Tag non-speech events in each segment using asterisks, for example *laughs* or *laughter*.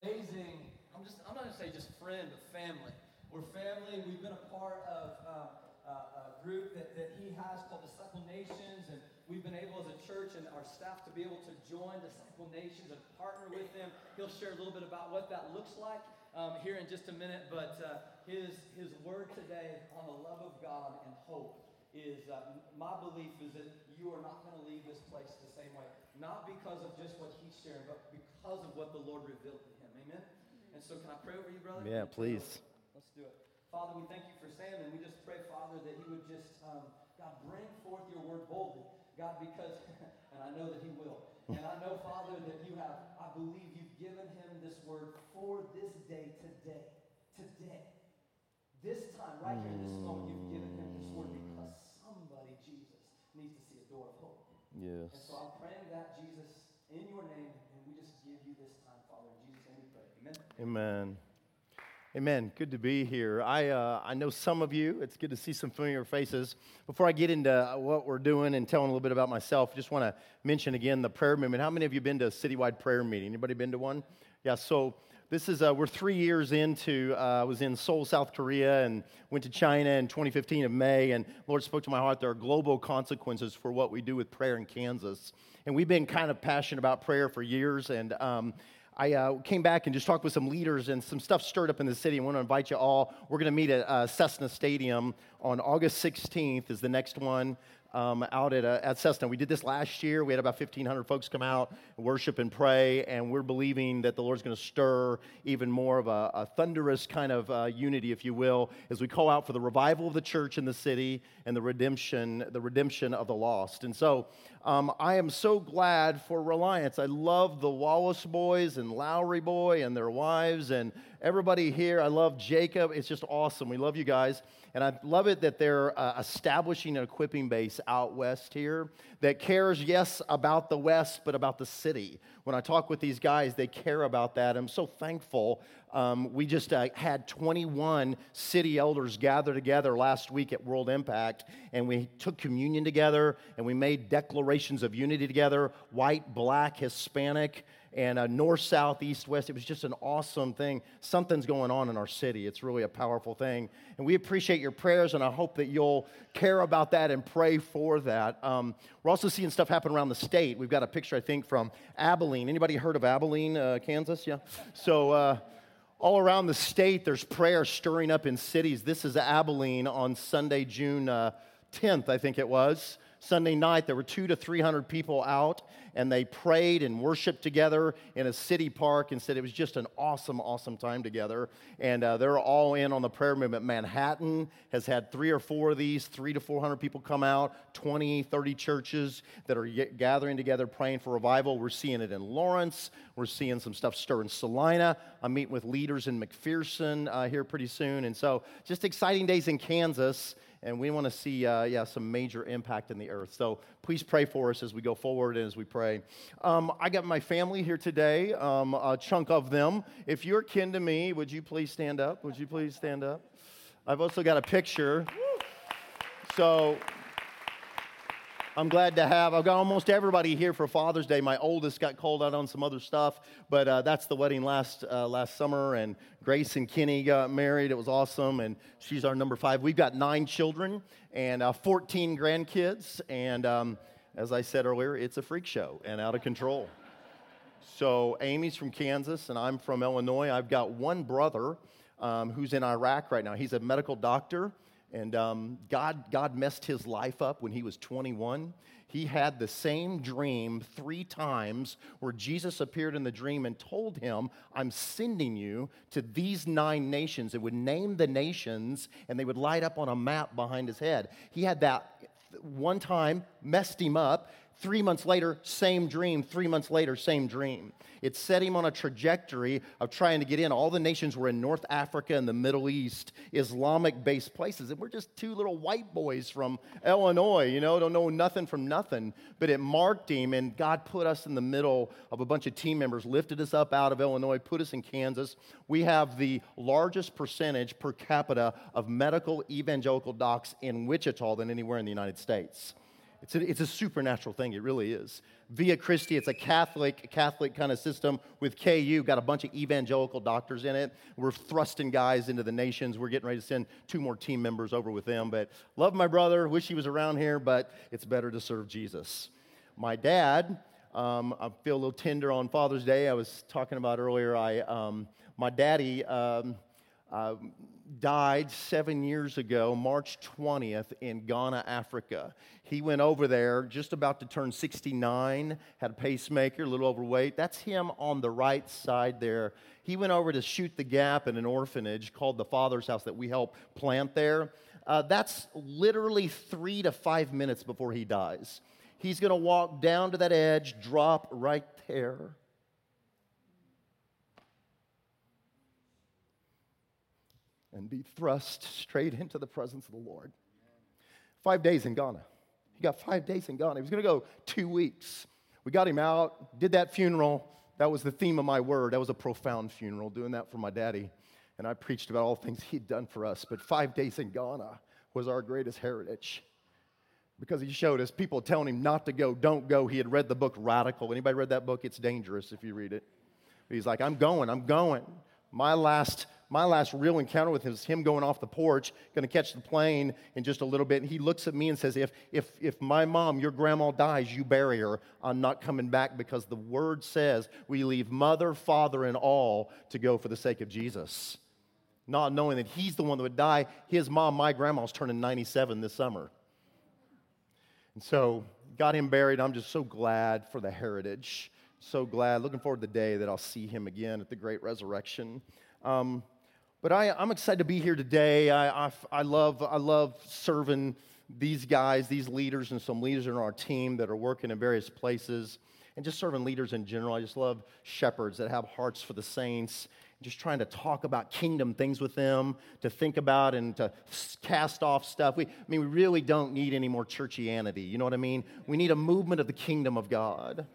amazing. I'm just. I'm not gonna say just friend, but family. We're family. We've been a part of uh, uh, a group that, that he has called Disciple Nations, and we've been able as a church and our staff to be able to join Disciple Nations and partner with them. He'll share a little bit about what that looks like um, here in just a minute, but uh, his his word today on the love of God and hope is uh, my belief is that you are not going to leave this place the same way, not because of just what he's sharing, but because of what the Lord revealed to him. Amen. And so, can I pray over you, brother? Yeah, please. Let's do it. Father, we thank you for Sam, and we just pray, Father, that he would just, um, God, bring forth your word boldly. God, because, *laughs* and I know that he will. And I know, Father, that you have, I believe you've given him this word for this day, today. Today. This time, right here in this moment, you've given him this word because somebody, Jesus, needs to see a door of hope. Yes. And so I'm praying that, Jesus, in your name, and we just give you this time, Father. In Jesus' name we pray. Amen. Amen. Good to be here. I, uh, I know some of you. It's good to see some familiar faces. Before I get into what we're doing and telling a little bit about myself, just want to mention again the prayer movement. How many of you been to a citywide prayer meeting? Anybody been to one? Yeah. So this is uh, we're three years into. Uh, I was in Seoul, South Korea, and went to China in 2015 of May. And Lord spoke to my heart. There are global consequences for what we do with prayer in Kansas, and we've been kind of passionate about prayer for years. And um, I uh, came back and just talked with some leaders, and some stuff stirred up in the city. I want to invite you all. We're going to meet at uh, Cessna Stadium on August 16th. Is the next one um, out at, uh, at Cessna. We did this last year. We had about 1,500 folks come out, worship and pray, and we're believing that the Lord's going to stir even more of a, a thunderous kind of uh, unity, if you will, as we call out for the revival of the church in the city and the redemption, the redemption of the lost. And so um, I am so glad for Reliance. I love the Wallace boys and Lowry boy and their wives and everybody here. I love Jacob. It's just awesome. We love you guys. And I love it that they're uh, establishing an equipping base out west here that cares, yes, about the west, but about the city. When I talk with these guys, they care about that. I'm so thankful. Um, we just uh, had 21 city elders gather together last week at World Impact, and we took communion together, and we made declarations of unity together white, black, Hispanic and uh, north, south, east, west. It was just an awesome thing. Something's going on in our city. It's really a powerful thing. And we appreciate your prayers, and I hope that you'll care about that and pray for that. Um, we're also seeing stuff happen around the state. We've got a picture, I think, from Abilene. Anybody heard of Abilene, uh, Kansas? Yeah. So, uh, all around the state, there's prayer stirring up in cities. This is Abilene on Sunday, June 10th, uh, I think it was. Sunday night, there were two to 300 people out, and they prayed and worshiped together in a city park and said it was just an awesome, awesome time together. And uh, they're all in on the prayer movement. Manhattan has had three or four of these, three to 400 people come out, 20, 30 churches that are gathering together praying for revival. We're seeing it in Lawrence. We're seeing some stuff stir in Salina. I'm meeting with leaders in McPherson uh, here pretty soon. And so, just exciting days in Kansas and we want to see, uh, yeah, some major impact in the earth. So please pray for us as we go forward and as we pray. Um, I got my family here today, um, a chunk of them. If you're kin to me, would you please stand up? Would you please stand up? I've also got a picture. So I'm glad to have. I've got almost everybody here for Father's Day. My oldest got called out on some other stuff, but uh, that's the wedding last uh, last summer. And Grace and Kenny got married. It was awesome, and she's our number five. We've got nine children and uh, 14 grandkids, and um, as I said earlier, it's a freak show and out of control. So Amy's from Kansas, and I'm from Illinois. I've got one brother um, who's in Iraq right now. He's a medical doctor. And um, God, God messed his life up when he was 21. He had the same dream three times where Jesus appeared in the dream and told him, I'm sending you to these nine nations. It would name the nations and they would light up on a map behind his head. He had that one time, messed him up. Three months later, same dream. Three months later, same dream. It set him on a trajectory of trying to get in. All the nations were in North Africa and the Middle East, Islamic based places. And we're just two little white boys from Illinois, you know, don't know nothing from nothing. But it marked him, and God put us in the middle of a bunch of team members, lifted us up out of Illinois, put us in Kansas. We have the largest percentage per capita of medical evangelical docs in Wichita than anywhere in the United States. It's a, it's a supernatural thing, it really is. Via Christi, it's a Catholic, Catholic kind of system with KU, got a bunch of evangelical doctors in it. We're thrusting guys into the nations. We're getting ready to send two more team members over with them. But love my brother, wish he was around here, but it's better to serve Jesus. My dad, um, I feel a little tender on Father's Day. I was talking about earlier, I, um, my daddy, um, uh, died seven years ago, March 20th, in Ghana, Africa. He went over there just about to turn 69, had a pacemaker, a little overweight. That's him on the right side there. He went over to shoot the gap in an orphanage called the Father's House that we help plant there. Uh, that's literally three to five minutes before he dies. He's going to walk down to that edge, drop right there and be thrust straight into the presence of the Lord. Five days in Ghana. He got five days in Ghana. He was going to go two weeks. We got him out, did that funeral. That was the theme of my word. That was a profound funeral, doing that for my daddy. And I preached about all things he'd done for us. But five days in Ghana was our greatest heritage because he showed us people telling him not to go, don't go. He had read the book Radical. Anybody read that book? It's dangerous if you read it. He's like, I'm going, I'm going. My last my last real encounter with him is him going off the porch, going to catch the plane in just a little bit. And he looks at me and says, if, if, if my mom, your grandma, dies, you bury her. I'm not coming back because the word says we leave mother, father, and all to go for the sake of Jesus. Not knowing that he's the one that would die. His mom, my grandma's turning 97 this summer. And so, got him buried. I'm just so glad for the heritage. So glad. Looking forward to the day that I'll see him again at the great resurrection. Um, but I, am excited to be here today. I, I, I, love, I love serving these guys, these leaders, and some leaders in our team that are working in various places, and just serving leaders in general. I just love shepherds that have hearts for the saints, just trying to talk about kingdom things with them, to think about and to cast off stuff. We, I mean, we really don't need any more churchianity. You know what I mean? We need a movement of the kingdom of God.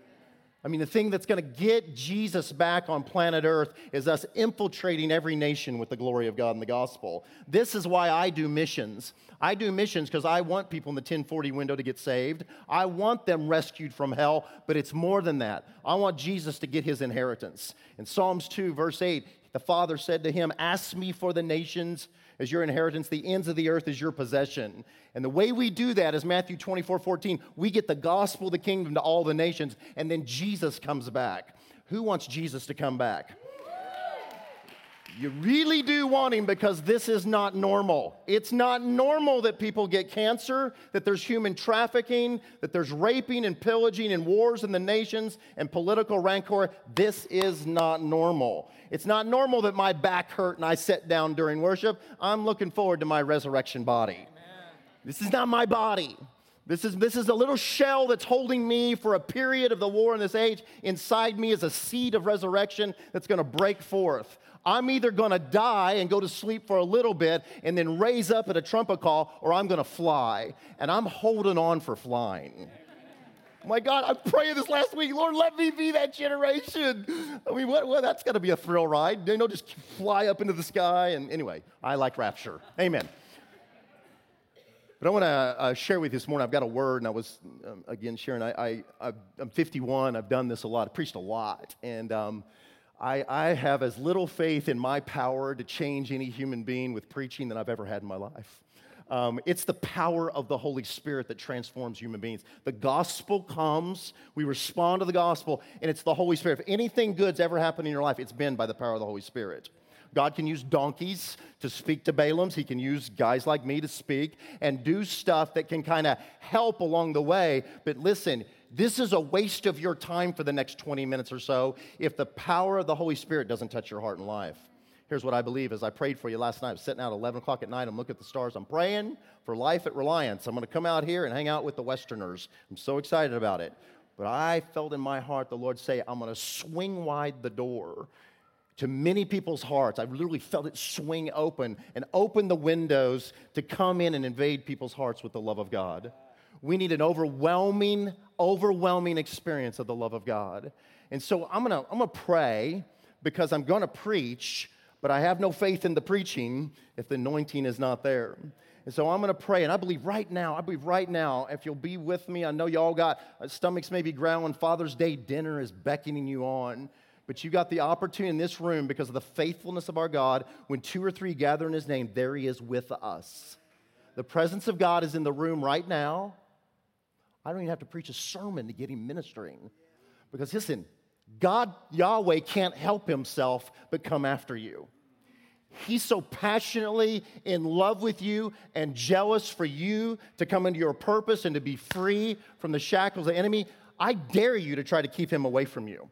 I mean, the thing that's going to get Jesus back on planet Earth is us infiltrating every nation with the glory of God and the gospel. This is why I do missions. I do missions because I want people in the 1040 window to get saved. I want them rescued from hell, but it's more than that. I want Jesus to get his inheritance. In Psalms 2, verse 8, the Father said to him, Ask me for the nations as your inheritance, the ends of the earth is your possession. And the way we do that is Matthew 24 14. We get the gospel of the kingdom to all the nations, and then Jesus comes back. Who wants Jesus to come back? You really do want him because this is not normal. It's not normal that people get cancer, that there's human trafficking, that there's raping and pillaging and wars in the nations and political rancor. This is not normal. It's not normal that my back hurt and I sit down during worship. I'm looking forward to my resurrection body. Amen. This is not my body. This is, this is a little shell that's holding me for a period of the war in this age. Inside me is a seed of resurrection that's going to break forth. I'm either going to die and go to sleep for a little bit and then raise up at a trumpet call, or I'm going to fly. And I'm holding on for flying. My God, I'm praying this last week, Lord, let me be that generation. I mean, what, well, that's got to be a thrill ride. You know, just fly up into the sky. And anyway, I like rapture. Amen. But I want to uh, share with you this morning. I've got a word, and I was, um, again, sharing. I, I, am 51. I've done this a lot. I preached a lot. And um, I, I have as little faith in my power to change any human being with preaching than I've ever had in my life. Um, it's the power of the Holy Spirit that transforms human beings. The gospel comes, we respond to the gospel, and it's the Holy Spirit. If anything good's ever happened in your life, it's been by the power of the Holy Spirit. God can use donkeys to speak to Balaams. He can use guys like me to speak and do stuff that can kind of help along the way. But listen, this is a waste of your time for the next 20 minutes or so if the power of the Holy Spirit doesn't touch your heart and life. Here's what I believe as I prayed for you last night. I was sitting out at 11 o'clock at night. I'm looking at the stars. I'm praying for life at Reliance. I'm going to come out here and hang out with the Westerners. I'm so excited about it. But I felt in my heart the Lord say, I'm going to swing wide the door to many people's hearts. I literally felt it swing open and open the windows to come in and invade people's hearts with the love of God. We need an overwhelming, overwhelming experience of the love of God. And so I'm gonna, I'm gonna pray because I'm gonna preach, but I have no faith in the preaching if the anointing is not there. And so I'm going to pray, and I believe right now, I believe right now, if you'll be with me, I know y'all got uh, stomachs maybe growling. Father's Day dinner is beckoning you on. But you got the opportunity in this room because of the faithfulness of our God. When two or three gather in His name, there He is with us. The presence of God is in the room right now. I don't even have to preach a sermon to get Him ministering. Because listen, God, Yahweh, can't help Himself but come after you. He's so passionately in love with you and jealous for you to come into your purpose and to be free from the shackles of the enemy. I dare you to try to keep him away from you.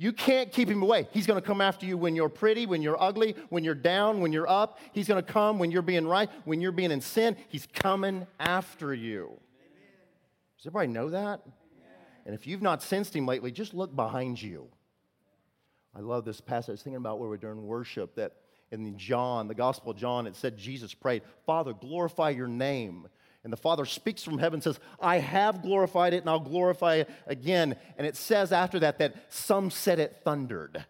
You can't keep him away. He's going to come after you when you're pretty, when you're ugly, when you're down, when you're up. He's going to come when you're being right, when you're being in sin. He's coming after you. Does everybody know that? And if you've not sensed him lately, just look behind you. I love this passage. I was thinking about where we're doing worship that in John, the Gospel of John, it said Jesus prayed, Father, glorify your name. And the Father speaks from heaven, says, I have glorified it and I'll glorify it again. And it says after that that some said it thundered.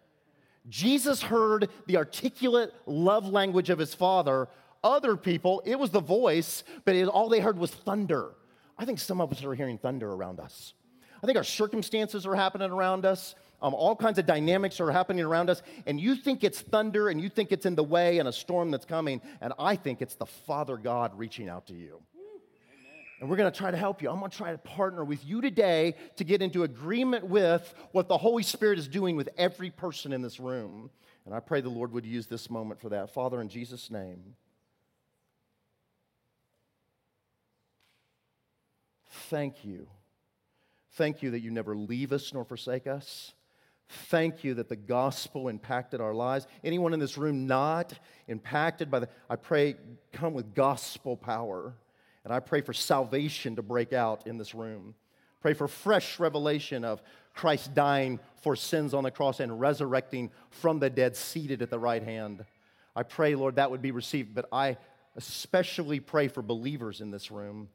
Jesus heard the articulate love language of his Father. Other people, it was the voice, but it, all they heard was thunder. I think some of us are hearing thunder around us. I think our circumstances are happening around us. Um, all kinds of dynamics are happening around us, and you think it's thunder and you think it's in the way and a storm that's coming, and I think it's the Father God reaching out to you. And we're going to try to help you. I'm going to try to partner with you today to get into agreement with what the Holy Spirit is doing with every person in this room. And I pray the Lord would use this moment for that. Father, in Jesus' name. Thank you. Thank you that you never leave us nor forsake us. Thank you that the gospel impacted our lives. Anyone in this room not impacted by the, I pray, come with gospel power. And I pray for salvation to break out in this room. Pray for fresh revelation of Christ dying for sins on the cross and resurrecting from the dead, seated at the right hand. I pray, Lord, that would be received. But I especially pray for believers in this room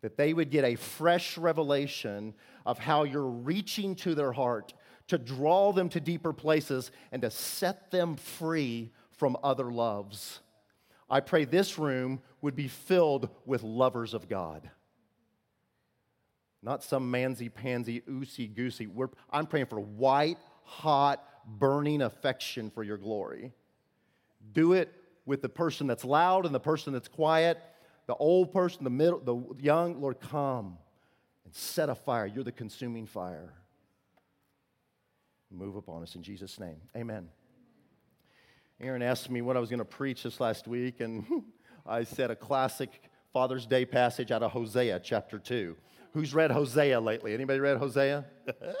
that they would get a fresh revelation of how you're reaching to their heart to draw them to deeper places and to set them free from other loves. I pray this room would be filled with lovers of God. Not some mansy pansy, oosey goosey. I'm praying for white, hot, burning affection for your glory. Do it with the person that's loud and the person that's quiet, the old person, the middle, the young. Lord, come and set a fire. You're the consuming fire move upon us in Jesus' name. Amen. Aaron asked me what I was going to preach this last week, and *laughs* I said a classic Father's Day passage out of Hosea chapter 2. Who's read Hosea lately? Anybody read Hosea?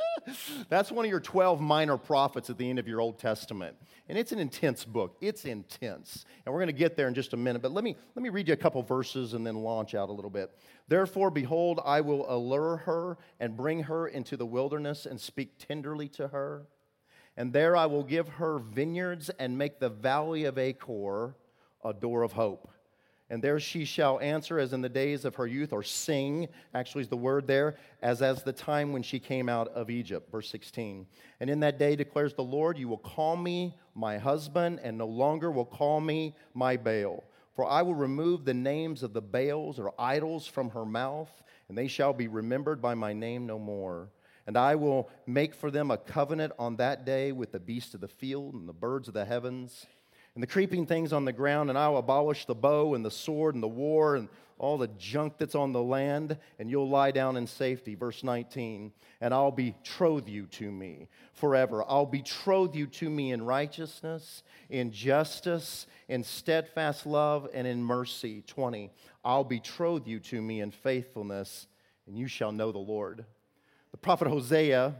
*laughs* That's one of your 12 minor prophets at the end of your Old Testament. And it's an intense book. It's intense. And we're going to get there in just a minute, but let me let me read you a couple verses and then launch out a little bit. Therefore behold, I will allure her and bring her into the wilderness and speak tenderly to her. And there I will give her vineyards and make the valley of Achor a door of hope. And there she shall answer as in the days of her youth, or sing, actually is the word there, as as the time when she came out of Egypt. Verse 16. And in that day declares the Lord, you will call me my husband, and no longer will call me my Baal. For I will remove the names of the Baals or idols from her mouth, and they shall be remembered by my name no more. And I will make for them a covenant on that day with the beasts of the field and the birds of the heavens and the creeping things on the ground, and I will abolish the bow and the sword and the war and all the junk that's on the land, and you'll lie down in safety. Verse 19, and I'll betroth you to me forever. I'll betroth you to me in righteousness, in justice, in steadfast love, and in mercy. 20, I'll betroth you to me in faithfulness, and you shall know the Lord. The prophet Hosea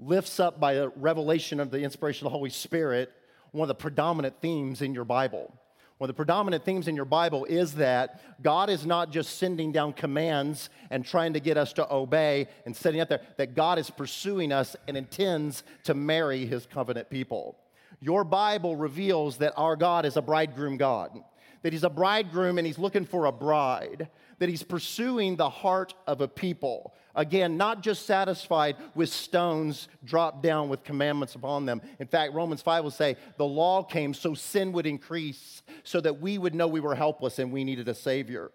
lifts up by the revelation of the inspiration of the Holy Spirit one of the predominant themes in your Bible. One of the predominant themes in your Bible is that God is not just sending down commands and trying to get us to obey and setting up there, that God is pursuing us and intends to marry his covenant people. Your Bible reveals that our God is a bridegroom God, that he's a bridegroom and he's looking for a bride, that he's pursuing the heart of a people, Again, not just satisfied with stones dropped down with commandments upon them. In fact, Romans 5 will say, the law came so sin would increase, so that we would know we were helpless and we needed a Savior.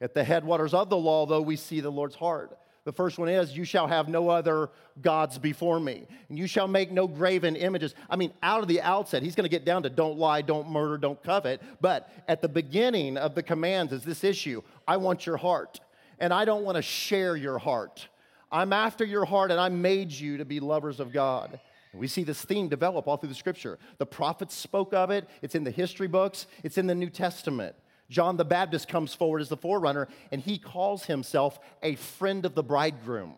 At the headwaters of the law, though, we see the Lord's heart. The first one is, You shall have no other gods before me, and you shall make no graven images. I mean, out of the outset, he's going to get down to don't lie, don't murder, don't covet. But at the beginning of the commands is this issue I want your heart and I don't want to share your heart. I'm after your heart, and I made you to be lovers of God. We see this theme develop all through the scripture. The prophets spoke of it, it's in the history books, it's in the New Testament. John the Baptist comes forward as the forerunner, and he calls himself a friend of the bridegroom.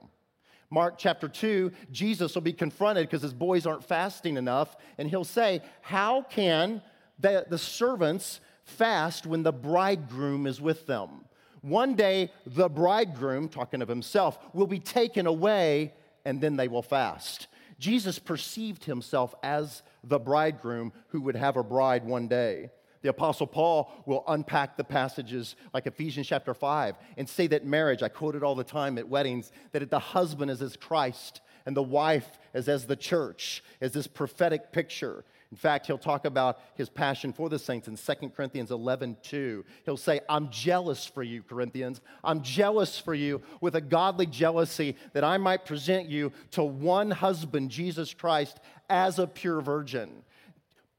Mark chapter 2, Jesus will be confronted because his boys aren't fasting enough, and he'll say, How can the, the servants fast when the bridegroom is with them? One day, the bridegroom, talking of himself, will be taken away and then they will fast. Jesus perceived himself as the bridegroom who would have a bride one day. The Apostle Paul will unpack the passages like Ephesians chapter 5 and say that marriage, I quote it all the time at weddings, that the husband is as Christ and the wife is as the church, as this prophetic picture. In fact, he'll talk about his passion for the saints in 2 Corinthians 11 2. He'll say, I'm jealous for you, Corinthians. I'm jealous for you with a godly jealousy that I might present you to one husband, Jesus Christ, as a pure virgin.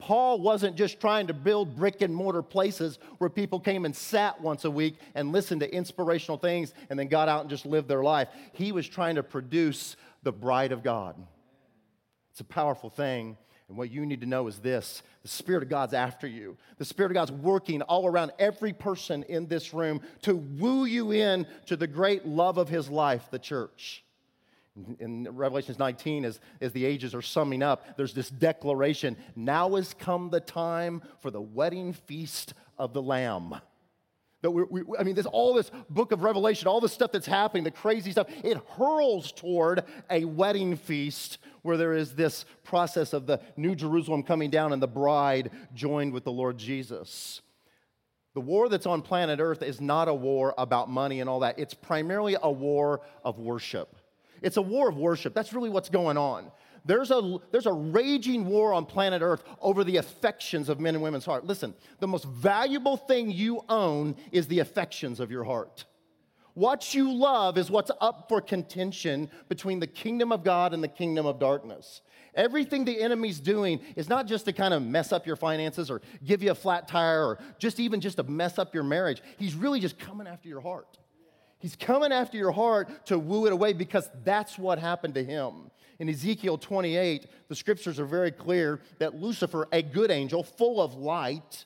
Paul wasn't just trying to build brick and mortar places where people came and sat once a week and listened to inspirational things and then got out and just lived their life. He was trying to produce the bride of God. It's a powerful thing. And what you need to know is this the Spirit of God's after you. The Spirit of God's working all around every person in this room to woo you in to the great love of His life, the church. In Revelations 19, as, as the ages are summing up, there's this declaration now has come the time for the wedding feast of the Lamb. That we, we, I mean, this, all this book of Revelation, all the stuff that's happening, the crazy stuff, it hurls toward a wedding feast where there is this process of the New Jerusalem coming down and the bride joined with the Lord Jesus. The war that's on planet Earth is not a war about money and all that, it's primarily a war of worship. It's a war of worship. That's really what's going on. There's a, there's a raging war on planet Earth over the affections of men and women's heart. Listen, the most valuable thing you own is the affections of your heart. What you love is what's up for contention between the kingdom of God and the kingdom of darkness. Everything the enemy's doing is not just to kind of mess up your finances or give you a flat tire or just even just to mess up your marriage. He's really just coming after your heart. He's coming after your heart to woo it away because that's what happened to him. In Ezekiel 28, the scriptures are very clear that Lucifer, a good angel full of light,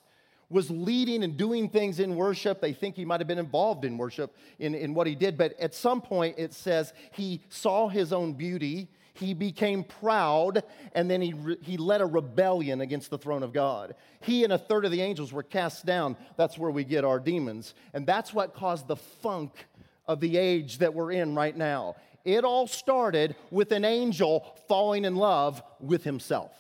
was leading and doing things in worship. They think he might have been involved in worship in, in what he did, but at some point it says he saw his own beauty, he became proud, and then he, re- he led a rebellion against the throne of God. He and a third of the angels were cast down. That's where we get our demons. And that's what caused the funk of the age that we're in right now. It all started with an angel falling in love with himself.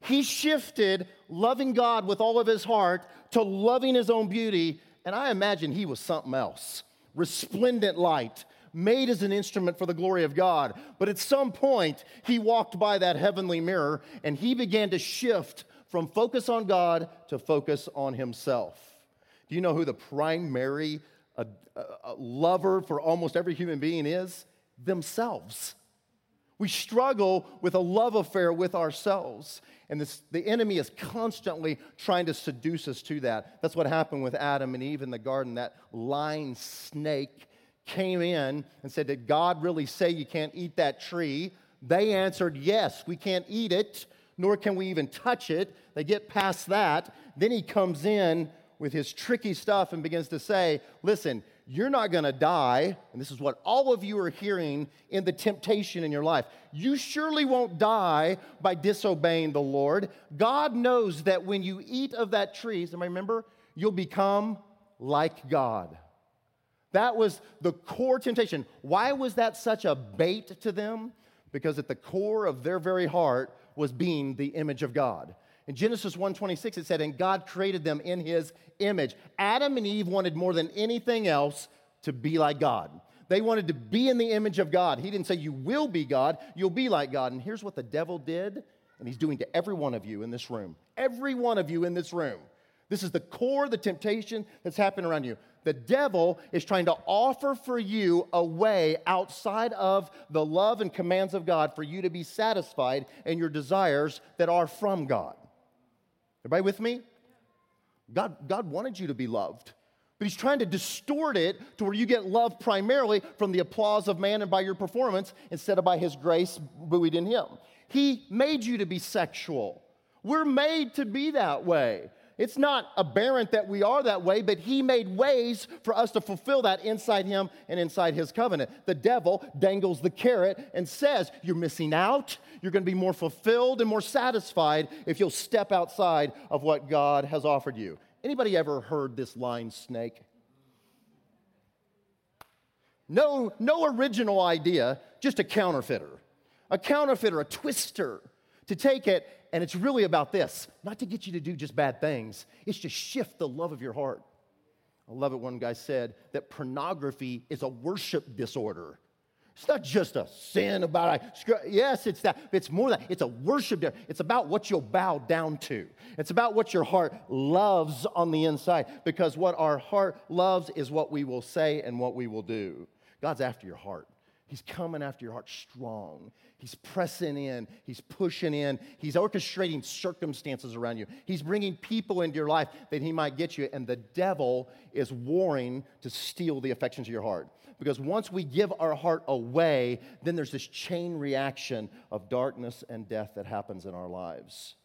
He shifted loving God with all of his heart to loving his own beauty, and I imagine he was something else. Resplendent light, made as an instrument for the glory of God. But at some point, he walked by that heavenly mirror and he began to shift from focus on God to focus on himself. Do you know who the primary a, a lover for almost every human being is? Themselves. We struggle with a love affair with ourselves. And this, the enemy is constantly trying to seduce us to that. That's what happened with Adam and Eve in the garden. That lying snake came in and said, Did God really say you can't eat that tree? They answered, Yes, we can't eat it, nor can we even touch it. They get past that. Then he comes in with his tricky stuff and begins to say, Listen, you're not going to die. And this is what all of you are hearing in the temptation in your life. You surely won't die by disobeying the Lord. God knows that when you eat of that tree, somebody remember, you'll become like God. That was the core temptation. Why was that such a bait to them? Because at the core of their very heart was being the image of God. In Genesis 1:26 it said and God created them in his image. Adam and Eve wanted more than anything else to be like God. They wanted to be in the image of God. He didn't say, You will be God, you'll be like God. And here's what the devil did, and he's doing to every one of you in this room. Every one of you in this room. This is the core of the temptation that's happening around you. The devil is trying to offer for you a way outside of the love and commands of God for you to be satisfied in your desires that are from God. Everybody with me? God, God wanted you to be loved. But he's trying to distort it to where you get love primarily from the applause of man and by your performance instead of by his grace buoyed in him. He made you to be sexual. We're made to be that way. It's not aberrant that we are that way, but he made ways for us to fulfill that inside him and inside his covenant. The devil dangles the carrot and says, You're missing out. You're going to be more fulfilled and more satisfied if you'll step outside of what God has offered you. Anybody ever heard this line, snake? No, no original idea, just a counterfeiter. A counterfeiter, a twister to take it, and it's really about this not to get you to do just bad things, it's to shift the love of your heart. I love it. One guy said that pornography is a worship disorder. It's not just a sin about, yes, it's that. It's more than that. It's a worship. It's about what you'll bow down to. It's about what your heart loves on the inside. Because what our heart loves is what we will say and what we will do. God's after your heart. He's coming after your heart strong. He's pressing in. He's pushing in. He's orchestrating circumstances around you. He's bringing people into your life that he might get you. And the devil is warring to steal the affections of your heart. Because once we give our heart away, then there's this chain reaction of darkness and death that happens in our lives.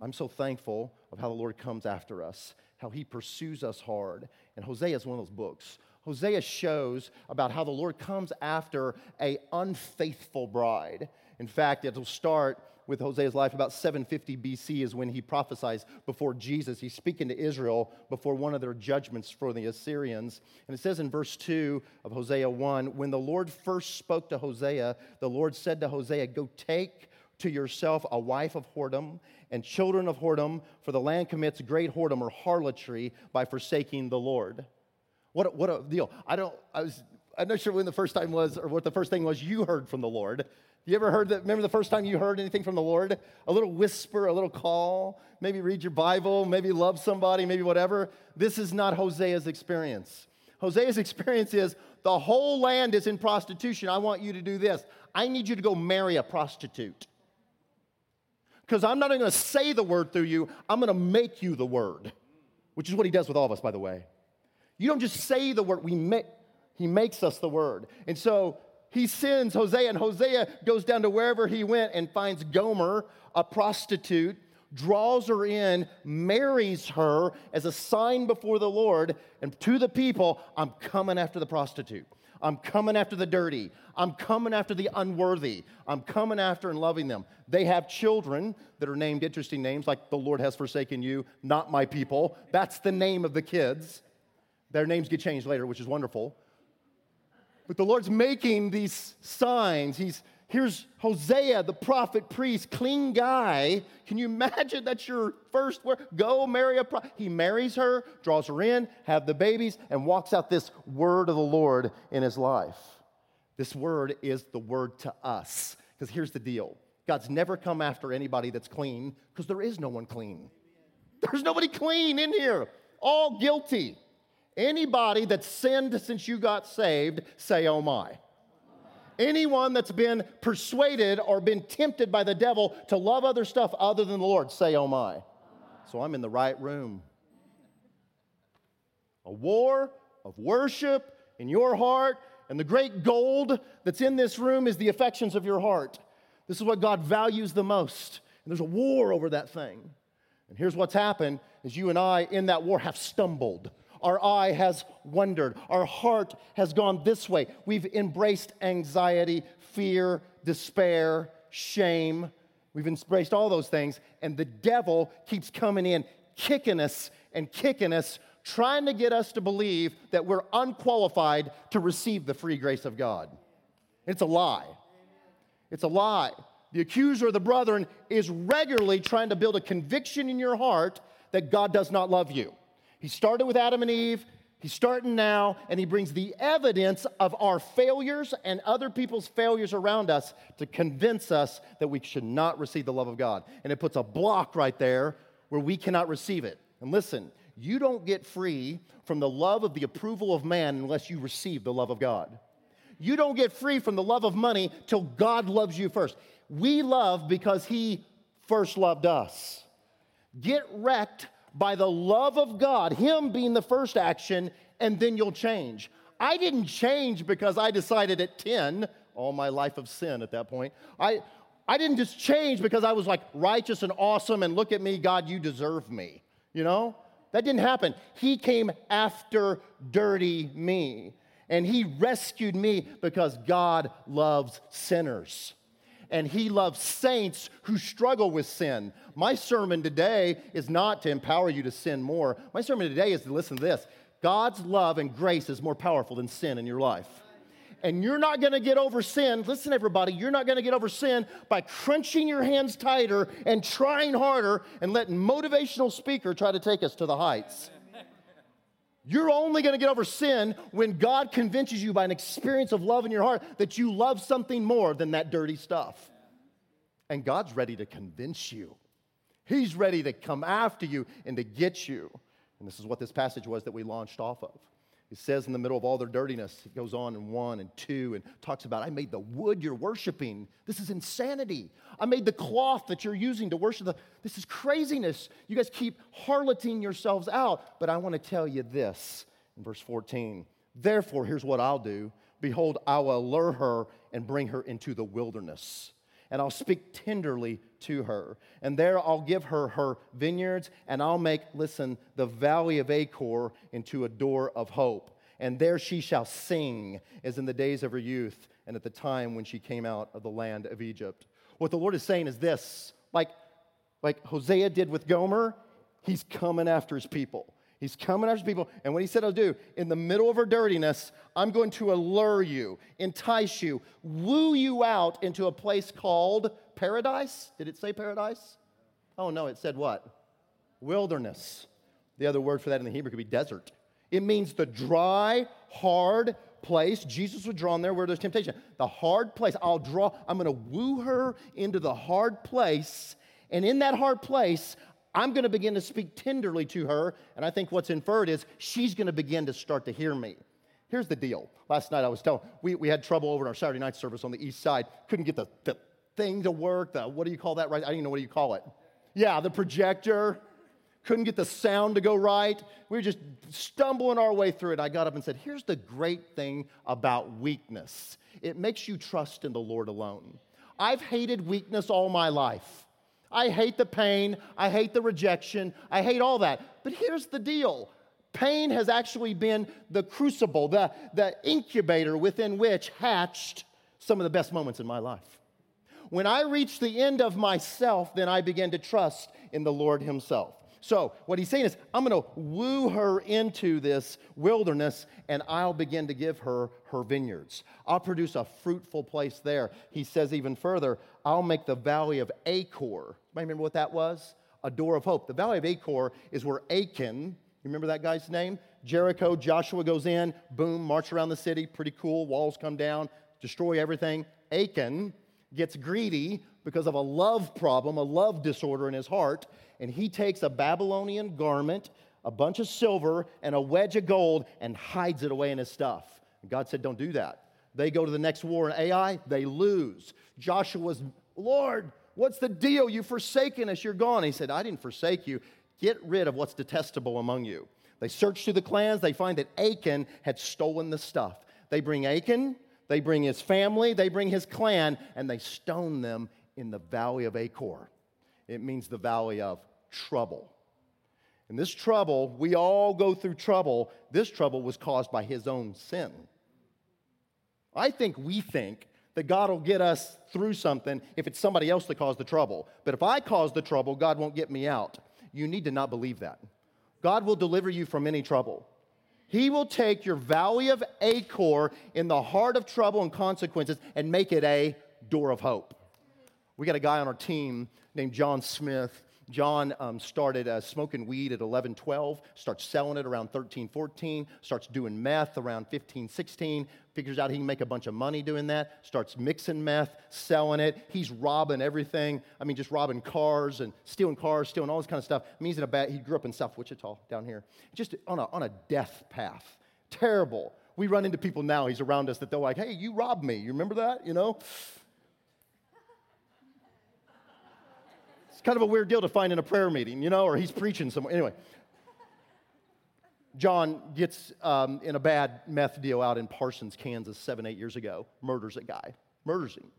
I'm so thankful of how the Lord comes after us, how he pursues us hard. And Hosea is one of those books. Hosea shows about how the Lord comes after a unfaithful bride. In fact, it'll start with Hosea's life about 750 BC is when he prophesies before Jesus. He's speaking to Israel before one of their judgments for the Assyrians. And it says in verse 2 of Hosea 1 When the Lord first spoke to Hosea, the Lord said to Hosea, Go take to yourself a wife of whoredom and children of whoredom, for the land commits great whoredom or harlotry by forsaking the Lord. What a, what a deal. I don't, I was, I'm not sure when the first time was or what the first thing was you heard from the Lord. You ever heard that? Remember the first time you heard anything from the Lord? A little whisper, a little call, maybe read your Bible, maybe love somebody, maybe whatever. This is not Hosea's experience. Hosea's experience is the whole land is in prostitution. I want you to do this. I need you to go marry a prostitute. Because I'm not going to say the word through you, I'm going to make you the word, which is what he does with all of us, by the way. You don't just say the word, we make, he makes us the word. And so he sends Hosea, and Hosea goes down to wherever he went and finds Gomer, a prostitute, draws her in, marries her as a sign before the Lord and to the people I'm coming after the prostitute. I'm coming after the dirty. I'm coming after the unworthy. I'm coming after and loving them. They have children that are named interesting names, like the Lord has forsaken you, not my people. That's the name of the kids. Their names get changed later, which is wonderful. But the Lord's making these signs. He's here's Hosea, the prophet, priest, clean guy. Can you imagine that's your first word? Go marry a prophet. He marries her, draws her in, have the babies, and walks out this word of the Lord in his life. This word is the word to us. Because here's the deal God's never come after anybody that's clean, because there is no one clean. There's nobody clean in here, all guilty. Anybody that's sinned since you got saved, say, oh my. Anyone that's been persuaded or been tempted by the devil to love other stuff other than the Lord, say, oh my. So I'm in the right room. A war of worship in your heart, and the great gold that's in this room is the affections of your heart. This is what God values the most. And there's a war over that thing. And here's what's happened is you and I in that war have stumbled our eye has wandered. Our heart has gone this way. We've embraced anxiety, fear, despair, shame. We've embraced all those things. And the devil keeps coming in, kicking us and kicking us, trying to get us to believe that we're unqualified to receive the free grace of God. It's a lie. It's a lie. The accuser of the brethren is regularly trying to build a conviction in your heart that God does not love you. He started with Adam and Eve. He's starting now, and he brings the evidence of our failures and other people's failures around us to convince us that we should not receive the love of God. And it puts a block right there where we cannot receive it. And listen, you don't get free from the love of the approval of man unless you receive the love of God. You don't get free from the love of money till God loves you first. We love because he first loved us. Get wrecked by the love of God, Him being the first action, and then you'll change. I didn't change because I decided at 10, all my life of sin at that point. I, I didn't just change because I was like righteous and awesome and look at me, God, you deserve me. You know? That didn't happen. He came after dirty me. And he rescued me because God loves sinners and he loves saints who struggle with sin. My sermon today is not to empower you to sin more. My sermon today is to listen to this God's love and grace is more powerful than sin in your life. And you're not gonna get over sin. Listen, everybody, you're not gonna get over sin by crunching your hands tighter and trying harder and letting motivational speaker try to take us to the heights. You're only going to get over sin when God convinces you by an experience of love in your heart that you love something more than that dirty stuff. And God's ready to convince you. He's ready to come after you and to get you. And this is what this passage was that we launched off of. It says in the middle of all their dirtiness, it goes on in one and two and talks about, I made the wood you're worshiping. This is insanity. I made the cloth that you're using to worship. The, this is craziness. You guys keep harloting yourselves out. But I want to tell you this in verse 14. Therefore, here's what I'll do Behold, I will allure her and bring her into the wilderness and I'll speak tenderly to her. And there I'll give her her vineyards, and I'll make, listen, the valley of Achor into a door of hope. And there she shall sing, as in the days of her youth and at the time when she came out of the land of Egypt. What the Lord is saying is this like, like Hosea did with Gomer, he's coming after his people. He's coming after people. And what he said I'll do, in the middle of her dirtiness, I'm going to allure you, entice you, woo you out into a place called paradise. Did it say paradise? Oh, no, it said what? Wilderness. The other word for that in the Hebrew could be desert. It means the dry, hard place. Jesus was drawn there where there's temptation. The hard place. I'll draw, I'm going to woo her into the hard place. And in that hard place, I'm going to begin to speak tenderly to her, and I think what's inferred is she's going to begin to start to hear me. Here's the deal. Last night I was telling, we, we had trouble over in our Saturday night service on the east side. Couldn't get the, the thing to work. The, what do you call that right? I don't even know what do you call it. Yeah, the projector. Couldn't get the sound to go right. We were just stumbling our way through it. I got up and said, Here's the great thing about weakness it makes you trust in the Lord alone. I've hated weakness all my life. I hate the pain. I hate the rejection. I hate all that. But here's the deal pain has actually been the crucible, the, the incubator within which hatched some of the best moments in my life. When I reach the end of myself, then I begin to trust in the Lord Himself. So, what he's saying is, I'm going to woo her into this wilderness and I'll begin to give her her vineyards. I'll produce a fruitful place there. He says even further, I'll make the valley of Achor. Remember what that was? A door of hope. The valley of Achor is where Achan, you remember that guy's name? Jericho, Joshua goes in, boom, march around the city, pretty cool, walls come down, destroy everything. Achan gets greedy because of a love problem, a love disorder in his heart, and he takes a Babylonian garment, a bunch of silver, and a wedge of gold and hides it away in his stuff. And God said, Don't do that. They go to the next war in Ai, they lose. Joshua's, Lord, what's the deal? You've forsaken us, you're gone. He said, I didn't forsake you. Get rid of what's detestable among you. They search through the clans, they find that Achan had stolen the stuff. They bring Achan, they bring his family, they bring his clan, and they stone them in the valley of Achor. It means the valley of trouble. And this trouble, we all go through trouble. This trouble was caused by his own sin. I think we think that God will get us through something if it's somebody else that caused the trouble. But if I cause the trouble, God won't get me out. You need to not believe that. God will deliver you from any trouble. He will take your valley of Achor in the heart of trouble and consequences and make it a door of hope. We got a guy on our team named John Smith John um, started uh, smoking weed at 11, 12, starts selling it around 13, 14, starts doing meth around 15, 16, figures out he can make a bunch of money doing that, starts mixing meth, selling it. He's robbing everything. I mean, just robbing cars and stealing cars, stealing all this kind of stuff. I mean, he's in a bad, he grew up in South Wichita down here, just on a, on a death path. Terrible. We run into people now, he's around us, that they're like, hey, you robbed me. You remember that? You know? Kind of a weird deal to find in a prayer meeting, you know, or he's preaching somewhere. Anyway, John gets um, in a bad meth deal out in Parsons, Kansas, seven, eight years ago, murders a guy, murders him,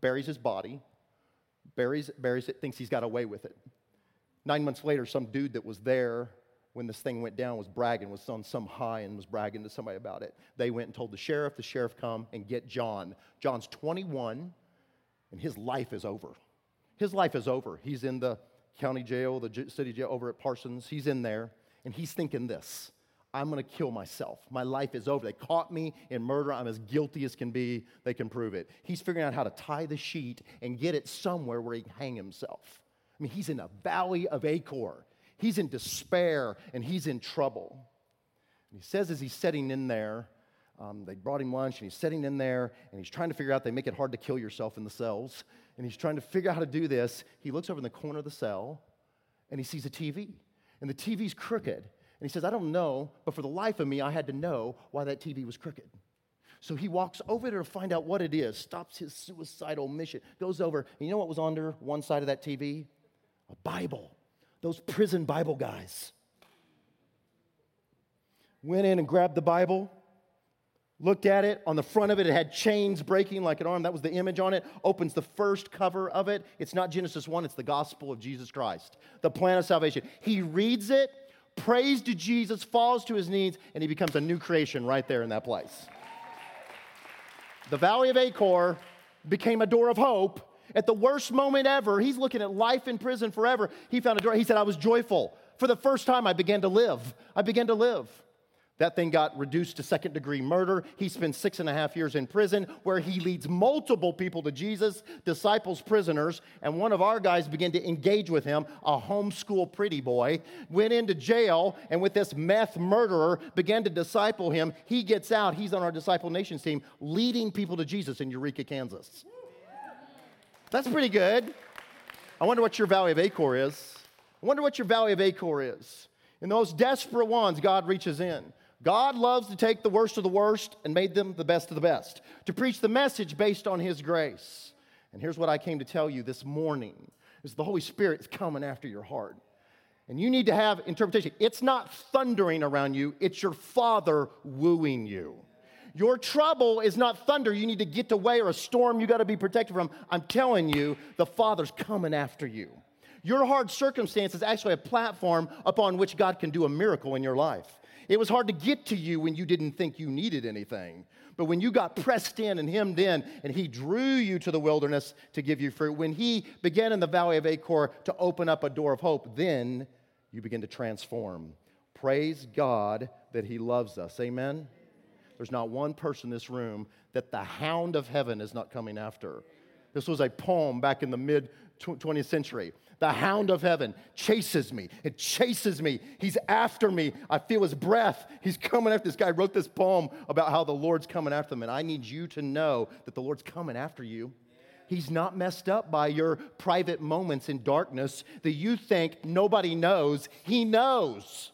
buries his body, buries, buries it, thinks he's got away with it. Nine months later, some dude that was there when this thing went down was bragging, was on some high and was bragging to somebody about it. They went and told the sheriff, the sheriff come and get John. John's 21 and his life is over. His life is over. He's in the county jail, the city jail over at Parsons. He's in there, and he's thinking this I'm going to kill myself. My life is over. They caught me in murder. I'm as guilty as can be. They can prove it. He's figuring out how to tie the sheet and get it somewhere where he can hang himself. I mean, he's in a valley of Achor. He's in despair and he's in trouble. And he says as he's sitting in there, um, they brought him lunch and he's sitting in there and he's trying to figure out they make it hard to kill yourself in the cells and he's trying to figure out how to do this. He looks over in the corner of the cell and he sees a TV. And the TV's crooked. And he says, I don't know, but for the life of me, I had to know why that TV was crooked. So he walks over there to find out what it is, stops his suicidal mission, goes over, and you know what was under one side of that TV? A Bible. Those prison Bible guys. Went in and grabbed the Bible, looked at it. On the front of it, it had chains breaking like an arm. That was the image on it. Opens the first cover of it. It's not Genesis 1, it's the gospel of Jesus Christ, the plan of salvation. He reads it, prays to Jesus, falls to his knees, and he becomes a new creation right there in that place. The Valley of Achor became a door of hope. At the worst moment ever, he's looking at life in prison forever. He found a door. He said, I was joyful. For the first time, I began to live. I began to live. That thing got reduced to second degree murder. He spent six and a half years in prison where he leads multiple people to Jesus, disciples prisoners, and one of our guys began to engage with him, a homeschool pretty boy, went into jail, and with this meth murderer began to disciple him. He gets out, he's on our Disciple Nations team, leading people to Jesus in Eureka, Kansas. That's pretty good. I wonder what your Valley of Achor is. I wonder what your Valley of Achor is. In those desperate ones, God reaches in. God loves to take the worst of the worst and made them the best of the best, to preach the message based on His grace. And here's what I came to tell you this morning is the Holy Spirit is coming after your heart. And you need to have interpretation. It's not thundering around you, it's your Father wooing you. Your trouble is not thunder you need to get away or a storm you got to be protected from. I'm telling you, the Father's coming after you. Your hard circumstance is actually a platform upon which God can do a miracle in your life. It was hard to get to you when you didn't think you needed anything. But when you got pressed in and hemmed in, and he drew you to the wilderness to give you fruit, when he began in the valley of Achor to open up a door of hope, then you begin to transform. Praise God that he loves us. Amen? There's not one person in this room that the hound of heaven is not coming after. This was a poem back in the mid 20th century. The hound of heaven chases me. It chases me. He's after me. I feel his breath. He's coming after this guy. wrote this poem about how the Lord's coming after him. And I need you to know that the Lord's coming after you. He's not messed up by your private moments in darkness that you think nobody knows. He knows.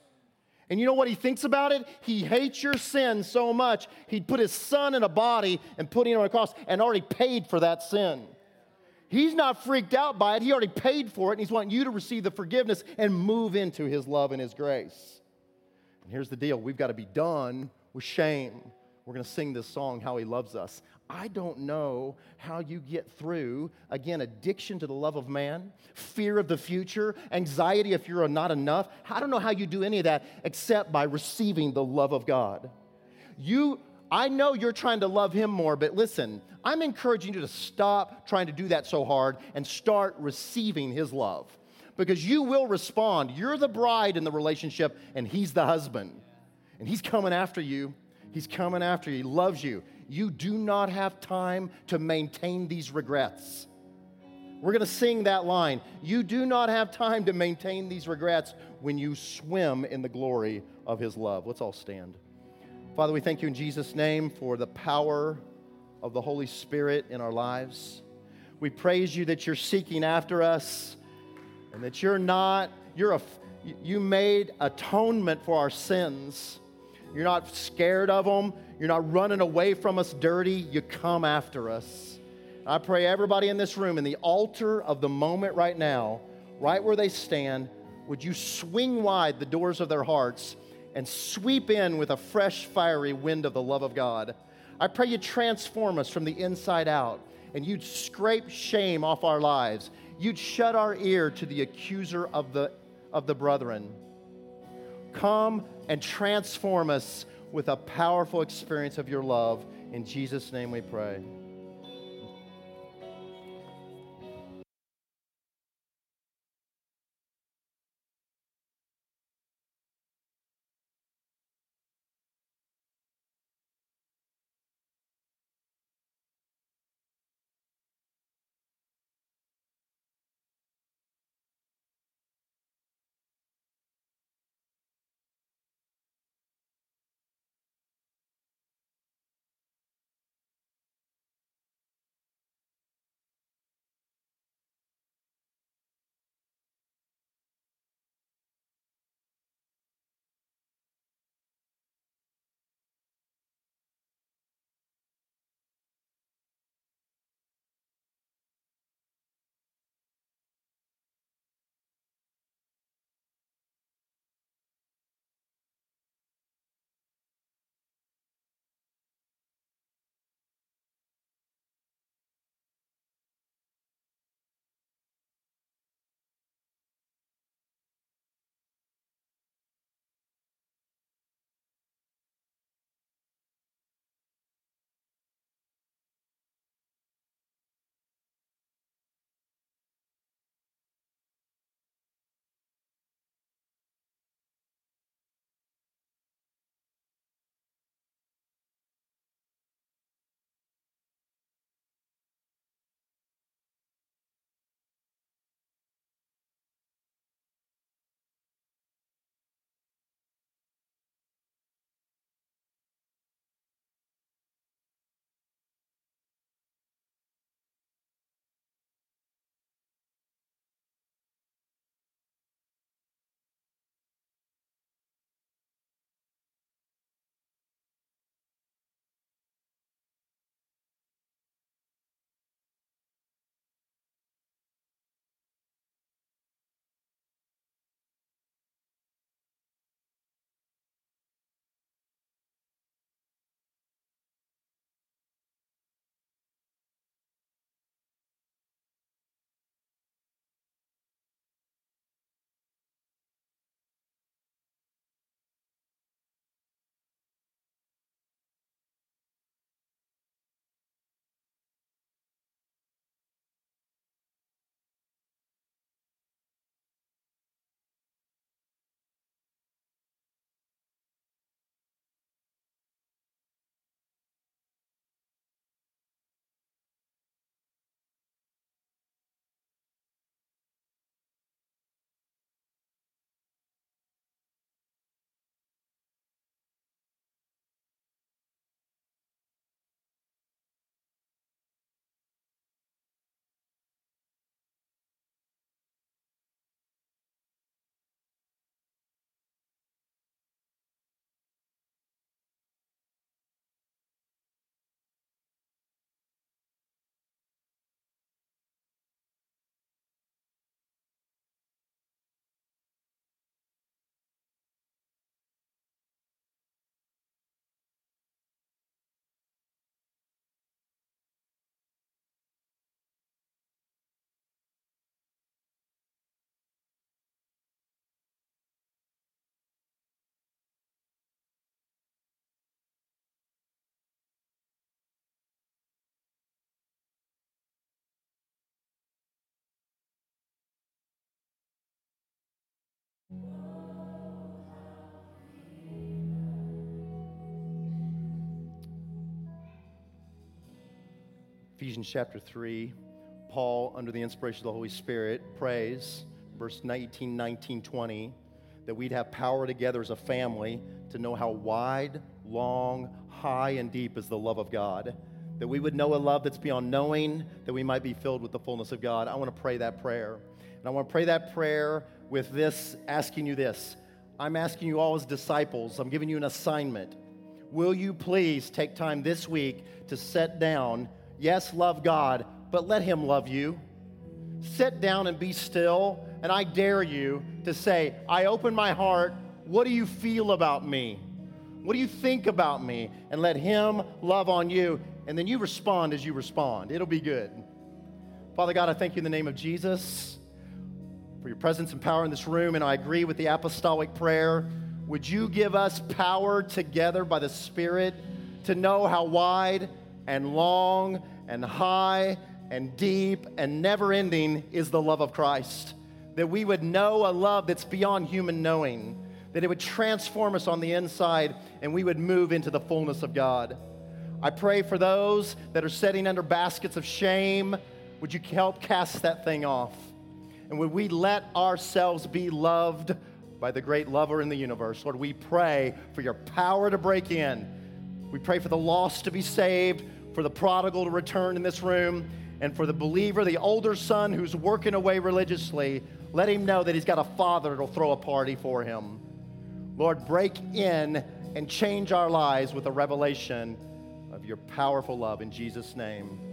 And you know what he thinks about it? He hates your sin so much, he'd put his son in a body and put him on a cross and already paid for that sin. He's not freaked out by it. He already paid for it, and he's wanting you to receive the forgiveness and move into his love and his grace. And here's the deal we've got to be done with shame. We're going to sing this song, How He Loves Us. I don't know how you get through, again, addiction to the love of man, fear of the future, anxiety if you're not enough. I don't know how you do any of that except by receiving the love of God. You I know you're trying to love him more, but listen, I'm encouraging you to stop trying to do that so hard and start receiving his love. Because you will respond. You're the bride in the relationship, and he's the husband. And he's coming after you. He's coming after you. He loves you. You do not have time to maintain these regrets. We're going to sing that line. You do not have time to maintain these regrets when you swim in the glory of His love. Let's all stand. Father, we thank you in Jesus' name for the power of the Holy Spirit in our lives. We praise you that you're seeking after us and that you're not, you're a, you made atonement for our sins. You're not scared of them. You're not running away from us dirty. You come after us. I pray everybody in this room, in the altar of the moment right now, right where they stand, would you swing wide the doors of their hearts and sweep in with a fresh, fiery wind of the love of God? I pray you transform us from the inside out and you'd scrape shame off our lives. You'd shut our ear to the accuser of the, of the brethren. Come and transform us with a powerful experience of your love. In Jesus' name we pray. Ephesians chapter 3, Paul, under the inspiration of the Holy Spirit, prays, verse 19, 19, 20, that we'd have power together as a family to know how wide, long, high, and deep is the love of God. That we would know a love that's beyond knowing, that we might be filled with the fullness of God. I want to pray that prayer. And I want to pray that prayer with this, asking you this. I'm asking you all as disciples, I'm giving you an assignment. Will you please take time this week to set down? Yes, love God, but let Him love you. Sit down and be still, and I dare you to say, I open my heart. What do you feel about me? What do you think about me? And let Him love on you. And then you respond as you respond. It'll be good. Father God, I thank you in the name of Jesus for your presence and power in this room. And I agree with the apostolic prayer. Would you give us power together by the Spirit to know how wide and long and high and deep and never ending is the love of Christ? That we would know a love that's beyond human knowing that it would transform us on the inside and we would move into the fullness of God. I pray for those that are sitting under baskets of shame. Would you help cast that thing off? And would we let ourselves be loved by the great lover in the universe? Lord, we pray for your power to break in. We pray for the lost to be saved, for the prodigal to return in this room, and for the believer, the older son who's working away religiously, let him know that he's got a father that'll throw a party for him. Lord, break in and change our lives with a revelation of your powerful love. In Jesus' name.